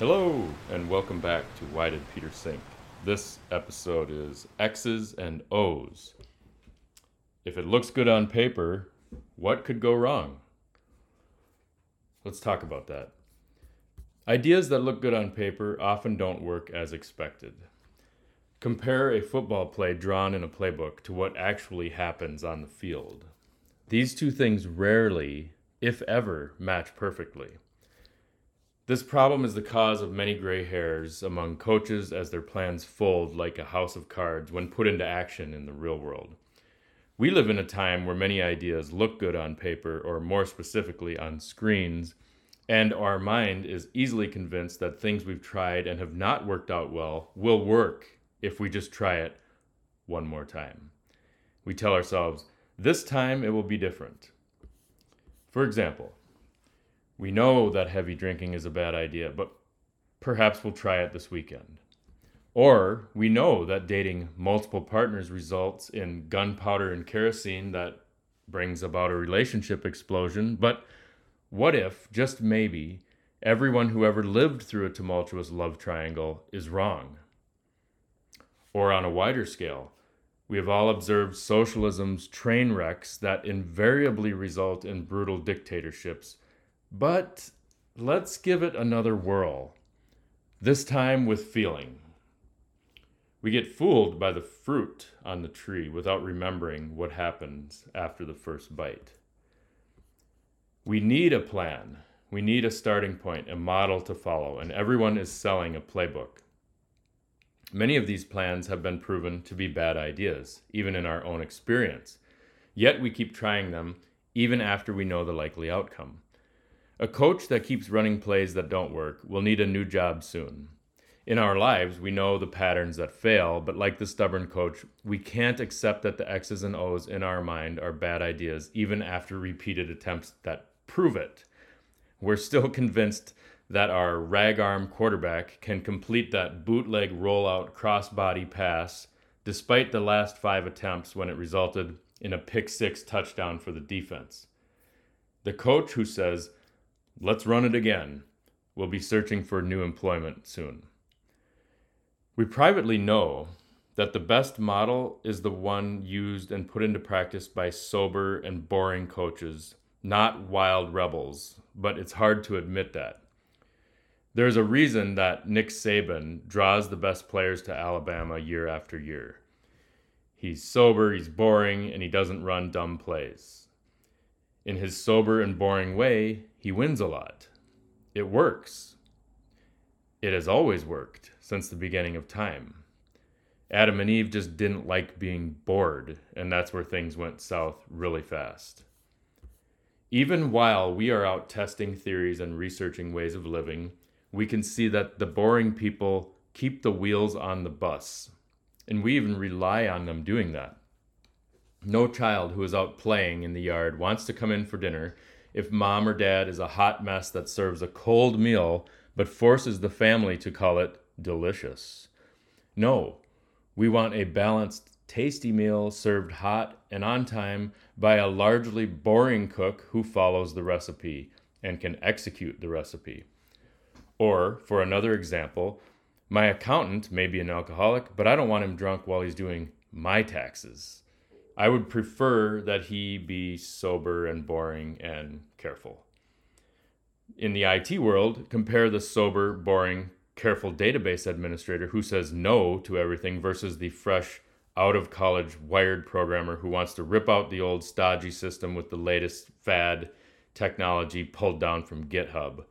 Hello, and welcome back to Why Did Peter Sink? This episode is X's and O's. If it looks good on paper, what could go wrong? Let's talk about that. Ideas that look good on paper often don't work as expected. Compare a football play drawn in a playbook to what actually happens on the field. These two things rarely, if ever, match perfectly. This problem is the cause of many gray hairs among coaches as their plans fold like a house of cards when put into action in the real world. We live in a time where many ideas look good on paper, or more specifically, on screens, and our mind is easily convinced that things we've tried and have not worked out well will work if we just try it one more time. We tell ourselves, this time it will be different. For example, we know that heavy drinking is a bad idea, but perhaps we'll try it this weekend. Or we know that dating multiple partners results in gunpowder and kerosene that brings about a relationship explosion, but what if, just maybe, everyone who ever lived through a tumultuous love triangle is wrong? Or on a wider scale, we have all observed socialism's train wrecks that invariably result in brutal dictatorships. But let's give it another whirl, this time with feeling. We get fooled by the fruit on the tree without remembering what happens after the first bite. We need a plan. We need a starting point, a model to follow, and everyone is selling a playbook. Many of these plans have been proven to be bad ideas, even in our own experience. Yet we keep trying them, even after we know the likely outcome. A coach that keeps running plays that don't work will need a new job soon. In our lives, we know the patterns that fail, but like the stubborn coach, we can't accept that the X's and O's in our mind are bad ideas, even after repeated attempts that prove it. We're still convinced that our rag arm quarterback can complete that bootleg rollout crossbody pass despite the last five attempts when it resulted in a pick six touchdown for the defense. The coach who says, let's run it again, We'll be searching for new employment soon. We privately know that the best model is the one used and put into practice by sober and boring coaches, not wild rebels, but it's hard to admit that. There's a reason that Nick Saban draws the best players to Alabama year after year. He's sober, he's boring, and he doesn't run dumb plays. In his sober and boring way, he wins a lot. It works. It has always worked since the beginning of time. Adam and Eve just didn't like being bored, and that's where things went south really fast. Even while we are out testing theories and researching ways of living, we can see that the boring people keep the wheels on the bus, and we even rely on them doing that. No child who is out playing in the yard wants to come in for dinner if mom or dad is a hot mess that serves a cold meal but forces the family to call it delicious. No, we want a balanced, tasty meal served hot and on time by a largely boring cook who follows the recipe and can execute the recipe. Or, for another example, my accountant may be an alcoholic, but I don't want him drunk while he's doing my taxes. I would prefer that he be sober and boring and careful. In the IT world, compare the sober, boring, careful database administrator who says no to everything versus the fresh, out of college, wired programmer who wants to rip out the old stodgy system with the latest fad technology pulled down from GitHub.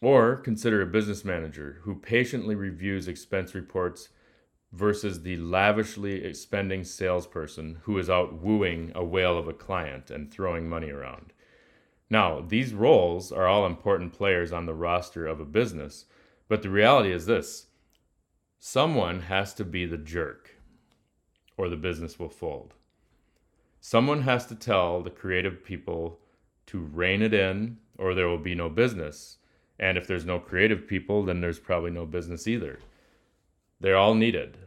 Or consider a business manager who patiently reviews expense reports versus the lavishly spending salesperson who is out wooing a whale of a client and throwing money around. Now, these roles are all important players on the roster of a business, but the reality is this someone has to be the jerk, or the business will fold. Someone has to tell the creative people to rein it in, or there will be no business and if there's no creative people, then there's probably no business either. They're all needed.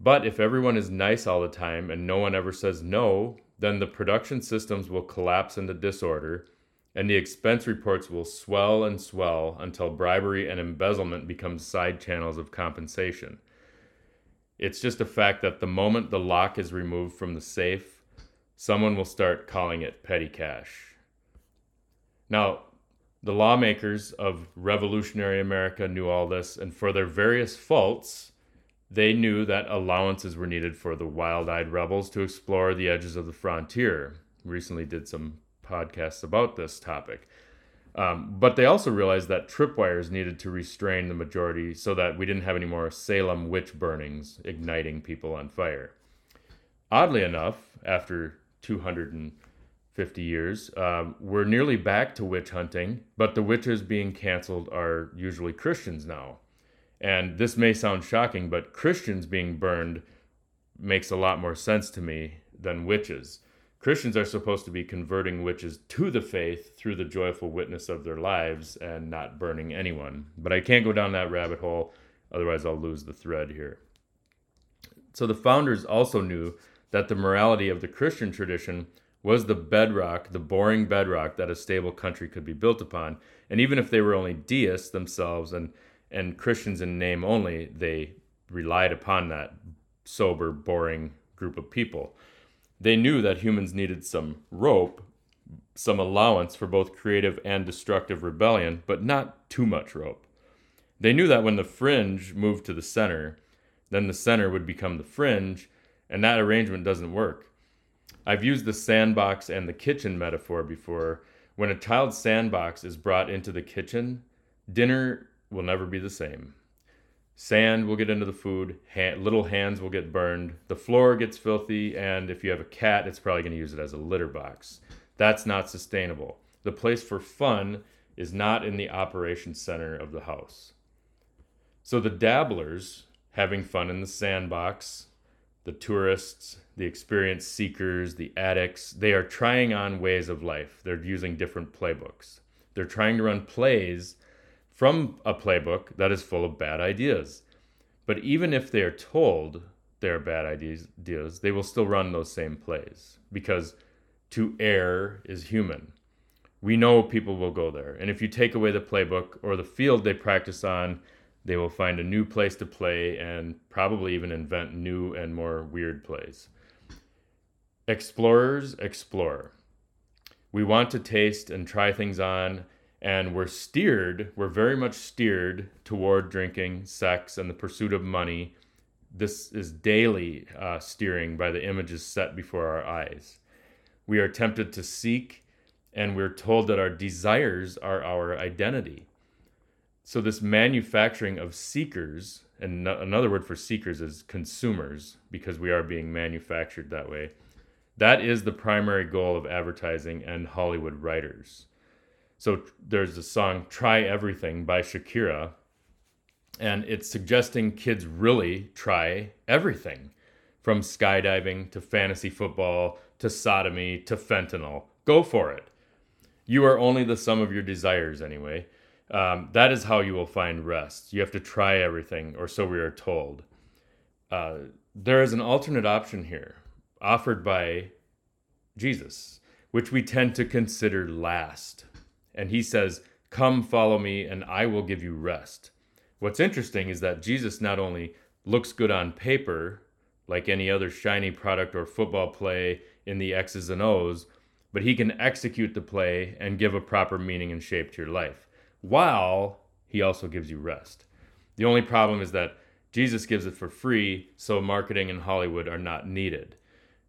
But if everyone is nice all the time and no one ever says no, then the production systems will collapse into disorder and the expense reports will swell and swell until bribery and embezzlement become side channels of compensation. It's just a fact that the moment the lock is removed from the safe, someone will start calling it petty cash. Now, the lawmakers of revolutionary America knew all this, and for their various faults, they knew that allowances were needed for the wild eyed rebels to explore the edges of the frontier. Recently, did some podcasts about this topic. Um, but they also realized that tripwires needed to restrain the majority so that we didn't have any more Salem witch burnings igniting people on fire. Oddly enough, after 250 years, um, we're nearly back to witch hunting, but the witches being canceled are usually Christians now. And this may sound shocking, but Christians being burned makes a lot more sense to me than witches. Christians are supposed to be converting witches to the faith through the joyful witness of their lives and not burning anyone. But I can't go down that rabbit hole, otherwise, I'll lose the thread here. So the founders also knew that the morality of the Christian tradition was the bedrock, the boring bedrock that a stable country could be built upon. And even if they were only deists themselves and, and Christians in name only, they relied upon that sober, boring group of people. They knew that humans needed some rope, some allowance for both creative and destructive rebellion, but not too much rope. They knew that when the fringe moved to the center, then the center would become the fringe, and that arrangement doesn't work. I've used the sandbox and the kitchen metaphor before. When a child's sandbox is brought into the kitchen, dinner will never be the same. Sand will get into the food, little hands will get burned, the floor gets filthy, and if you have a cat, it's probably going to use it as a litter box. That's not sustainable. The place for fun is not in the operation center of the house. So the dabblers having fun in the sandbox, the tourists, the experience seekers, the addicts, they are trying on ways of life. They're using different playbooks. They're trying to run plays from a playbook that is full of bad ideas. But even if they are told they are bad ideas, they will still run those same plays because to err is human. We know people will go there. And if you take away the playbook or the field they practice on, they will find a new place to play and probably even invent new and more weird plays. Explorers explore. We want to taste and try things on and we're steered, we're very much steered toward drinking, sex, and the pursuit of money. This is daily uh, steering by the images set before our eyes. We are tempted to seek, and we're told that our desires are our identity. So, this manufacturing of seekers, and no, another word for seekers is consumers, because we are being manufactured that way, that is the primary goal of advertising and Hollywood writers. So there's a song Try Everything by Shakira, and it's suggesting kids really try everything from skydiving to fantasy football to sodomy to fentanyl. Go for it. You are only the sum of your desires, anyway. Um, that is how you will find rest. You have to try everything, or so we are told. Uh, there is an alternate option here offered by Jesus, which we tend to consider last and he says, Come follow me, and I will give you rest. What's interesting is that Jesus not only looks good on paper, like any other shiny product or football play in the X's and O's, but he can execute the play and give a proper meaning and shape to your life, while he also gives you rest. The only problem is that Jesus gives it for free, so marketing and Hollywood are not needed.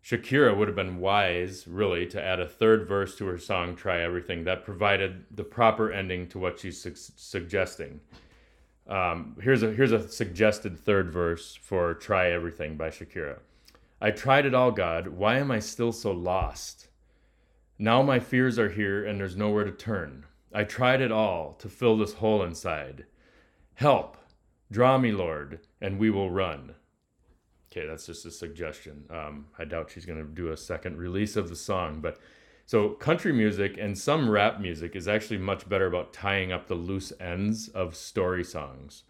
Shakira would have been wise, really, to add a third verse to her song Try Everything that provided the proper ending to what she's su- suggesting. Um, here's, a, here's a suggested third verse for Try Everything by Shakira. I tried it all, God. Why am I still so lost? Now my fears are here and there's nowhere to turn. I tried it all to fill this hole inside. Help! Draw me, Lord, and we will run. Okay, that's just a suggestion. Um, I doubt she's going to do a second release of the song, but so country music and some rap music is actually much better about tying up the loose ends of story songs.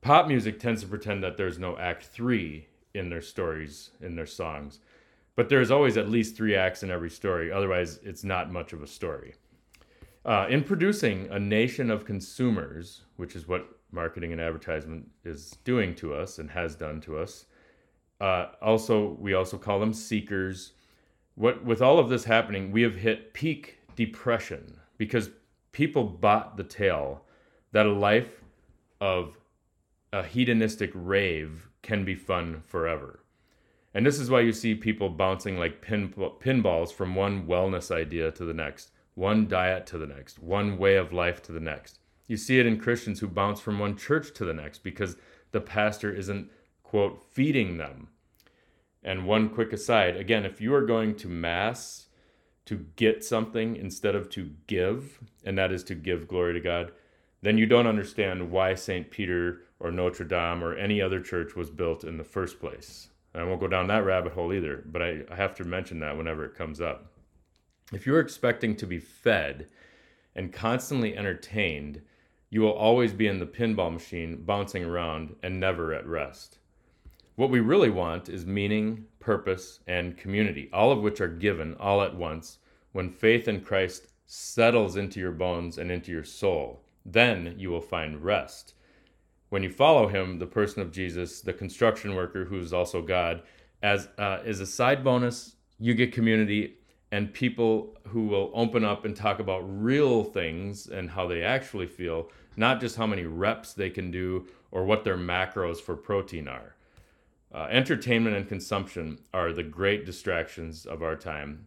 Pop music tends to pretend that there's no act 3 in their stories in their songs. But there's always at least 3 acts in every story, otherwise it's not much of a story. Uh, in producing a nation of consumers, which is what marketing and advertisement is doing to us and has done to us, uh, also we also call them seekers. What with all of this happening, we have hit peak depression because people bought the tale that a life of a hedonistic rave can be fun forever. And this is why you see people bouncing like pin, pinballs from one wellness idea to the next, one diet to the next, one way of life to the next. You see it in Christians who bounce from one church to the next because the pastor isn't, quote, feeding them. And one quick aside again, if you are going to Mass to get something instead of to give, and that is to give glory to God, then you don't understand why St. Peter or Notre Dame or any other church was built in the first place. I won't go down that rabbit hole either, but I, I have to mention that whenever it comes up. If you're expecting to be fed and constantly entertained, you will always be in the pinball machine, bouncing around and never at rest. What we really want is meaning, purpose, and community, all of which are given all at once when faith in Christ settles into your bones and into your soul. Then you will find rest when you follow him, the person of Jesus, the construction worker who is also God, as uh, is a side bonus, you get community and people who will open up and talk about real things and how they actually feel, not just how many reps they can do or what their macros for protein are. Uh, entertainment and consumption are the great distractions of our time,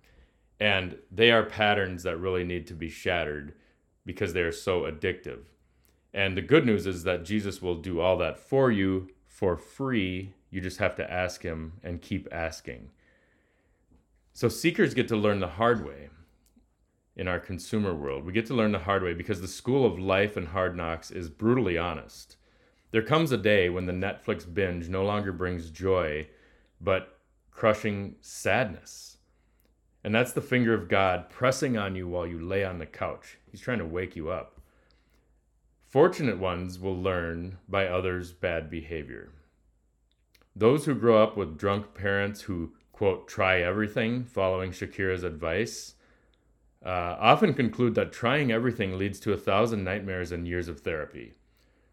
and they are patterns that really need to be shattered because they are so addictive. And the good news is that Jesus will do all that for you for free. You just have to ask him and keep asking. So seekers get to learn the hard way in our consumer world. We get to learn the hard way because the school of life and hard knocks is brutally honest. There comes a day when the Netflix binge no longer brings joy, but crushing sadness. And that's the finger of God pressing on you while you lay on the couch. He's trying to wake you up. Fortunate ones will learn by others' bad behavior. Those who grow up with drunk parents who, quote, try everything, following Shakira's advice, uh, often conclude that trying everything leads to a thousand nightmares and years of therapy.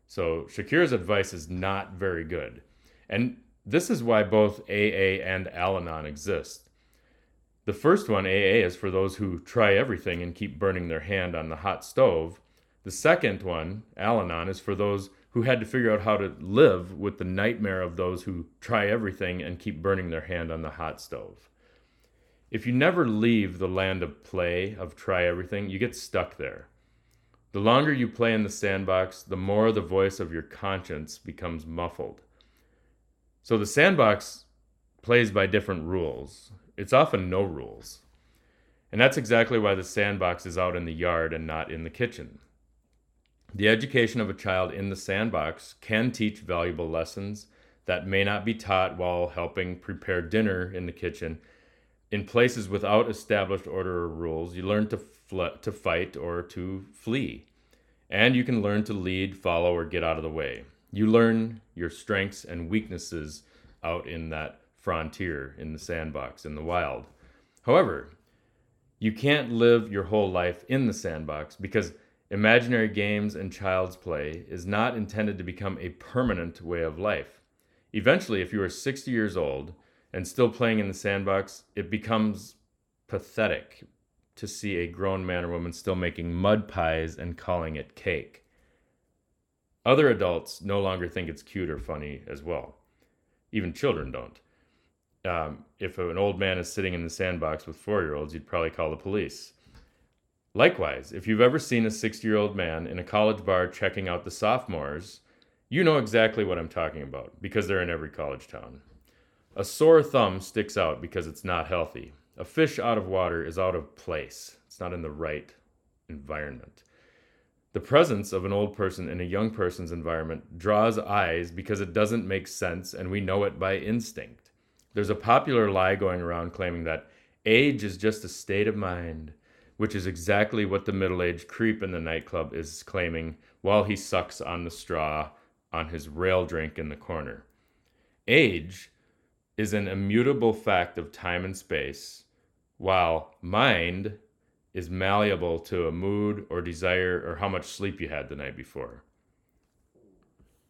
So Shakira's advice is not very good. And this is why both AA and Al Anon exist. The first one, AA, is for those who try everything and keep burning their hand on the hot stove. The second one, Al Anon, is for those who had to figure out how to live with the nightmare of those who try everything and keep burning their hand on the hot stove. If you never leave the land of play, of try everything, you get stuck there. The longer you play in the sandbox, the more the voice of your conscience becomes muffled. So the sandbox plays by different rules. It's often no rules. And that's exactly why the sandbox is out in the yard and not in the kitchen. The education of a child in the sandbox can teach valuable lessons that may not be taught while helping prepare dinner in the kitchen. In places without established order or rules, you learn to, fl- to fight or to flee. And you can learn to lead, follow, or get out of the way. You learn your strengths and weaknesses out in that frontier, in the sandbox, in the wild. However, you can't live your whole life in the sandbox because Imaginary games and child's play is not intended to become a permanent way of life. Eventually, if you are 60 years old and still playing in the sandbox, it becomes pathetic to see a grown man or woman still making mud pies and calling it cake. Other adults no longer think it's cute or funny as well. Even children don't. Um, if an old man is sitting in the sandbox with four year olds, you'd probably call the police. Likewise, if you've ever seen a 60 year old man in a college bar checking out the sophomores, you know exactly what I'm talking about because they're in every college town. A sore thumb sticks out because it's not healthy. A fish out of water is out of place, it's not in the right environment. The presence of an old person in a young person's environment draws eyes because it doesn't make sense and we know it by instinct. There's a popular lie going around claiming that age is just a state of mind which is exactly what the middle aged creep in the nightclub is claiming while he sucks on the straw on his rail drink in the corner. Age is an immutable fact of time and space, while mind is malleable to a mood or desire or how much sleep you had the night before.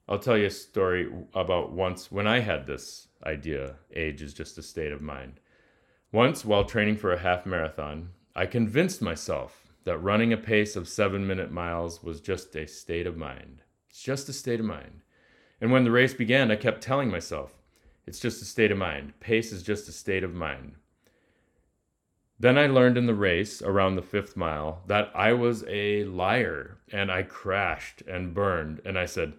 I'll tell you a story about once when I had this idea age is just a state of mind. Once, while training for a half marathon, I convinced myself that running a pace of seven minute miles was just a state of mind. It's just a state of mind. And when the race began, I kept telling myself, it's just a state of mind. Pace is just a state of mind. Then I learned in the race around the fifth mile that I was a liar and I crashed and burned. And I said,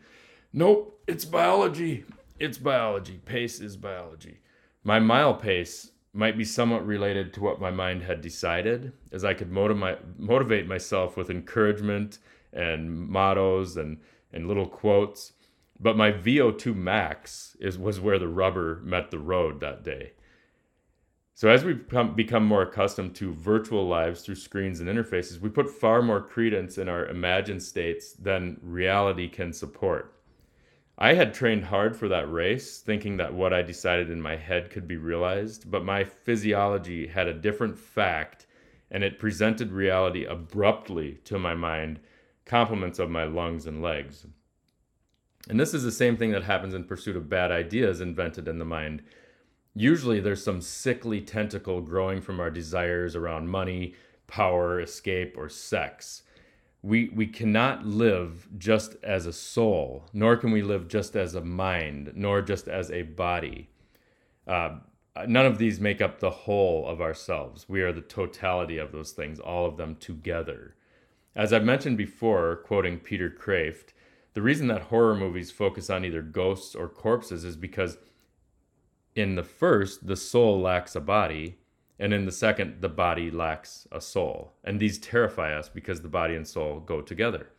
Nope, it's biology. It's biology. Pace is biology. My mile pace might be somewhat related to what my mind had decided, as I could motiv- motivate myself with encouragement and mottos and, and little quotes. But my VO2 max is, was where the rubber met the road that day. So, as we become, more accustomed to virtual lives through screens and interfaces, we put far more credence in our imagined states than reality can support. I had trained hard for that race, thinking that what I decided in my head could be realized, but my physiology had a different fact, and it presented reality abruptly to my mind, compliments of my lungs and legs. And this is the same thing that happens in pursuit of bad ideas invented in the mind usually there's some sickly tentacle growing from our desires around money, power, escape, or sex. We, we cannot live just as a soul, nor can we live just as a mind, nor just as a body. Uh, none of these make up the whole of ourselves. We are the totality of those things, all of them together. As I've mentioned before, quoting Peter Kreeft, the reason that horror movies focus on either ghosts or corpses is because in the first, the soul lacks a body, and in the second, the body lacks a soul. And these terrify us because the body and soul go together.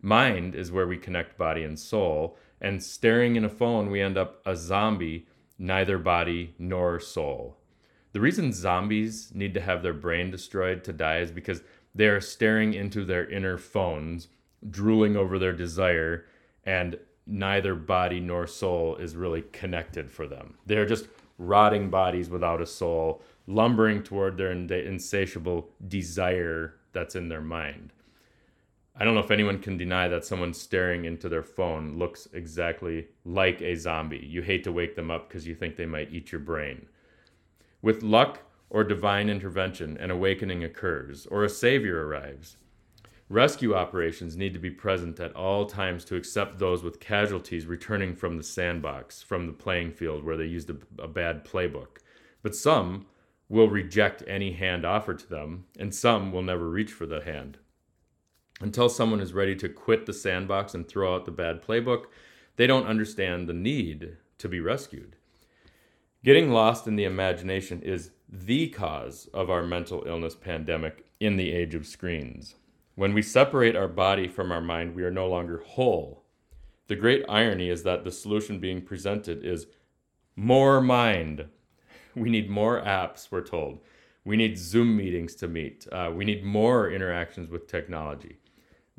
Mind is where we connect body and soul, and staring in a phone, we end up a zombie, neither body nor soul. The reason zombies need to have their brain destroyed to die is because they are staring into their inner phones, drooling over their desire, and neither body nor soul is really connected for them. They're just rotting bodies without a soul, lumbering toward their insatiable desire that's in their mind. I don't know if anyone can deny that someone staring into their phone looks exactly like a zombie. You hate to wake them up because you think they might eat your brain. With luck or divine intervention, an awakening occurs, or a savior arrives. Rescue operations need to be present at all times to accept those with casualties returning from the sandbox, from the playing field where they used a, a, bad playbook. But some will reject any hand offered to them, and some will never reach for the hand. Until someone is ready to quit the sandbox and throw out the bad playbook, they don't understand the need to be rescued. Getting lost in the imagination is the cause of our mental illness pandemic in the age of screens. When we separate our body from our mind, we are no longer whole. The great irony is that the solution being presented is more mind. We need more apps, we're told. We need Zoom meetings to meet. Uh, we need more interactions with technology.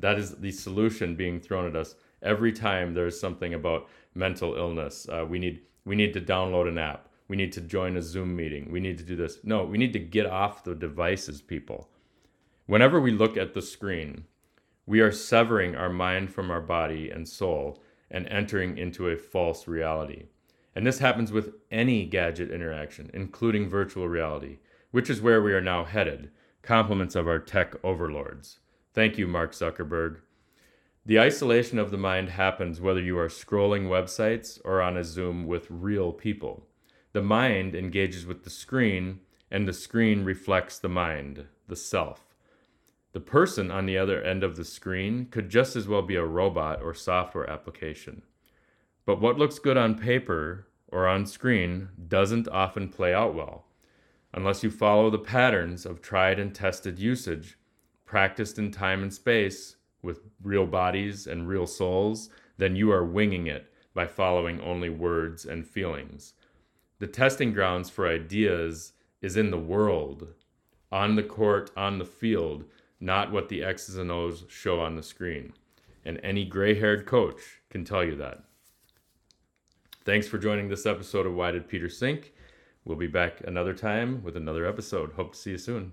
That is the solution being thrown at us every time there's something about mental illness. Uh, we need we need to download an app. We need to join a Zoom meeting. We need to do this. No, we need to get off the devices, people. Whenever we look at the screen, we are severing our mind from our body and soul and entering into a false reality. And this happens with any gadget interaction, including virtual reality, which is where we are now headed. Compliments of our tech overlords. Thank you, Mark Zuckerberg. The isolation of the mind happens whether you are scrolling websites or on a Zoom with real people. The mind engages with the screen, and the screen reflects the mind, the self. The person on the other end of the screen could just as well be a robot or software application. But what looks good on paper or on screen doesn't often play out well. Unless you follow the patterns of tried and tested usage, practiced in time and space with real bodies and real souls, then you are winging it by following only words and feelings. The testing grounds for ideas is in the world, on the court, on the field, not what the X's and O's show on the screen. And any gray haired coach can tell you that. Thanks for joining this episode of Why Did Peter Sink? We'll be back another time with another episode. Hope to see you soon.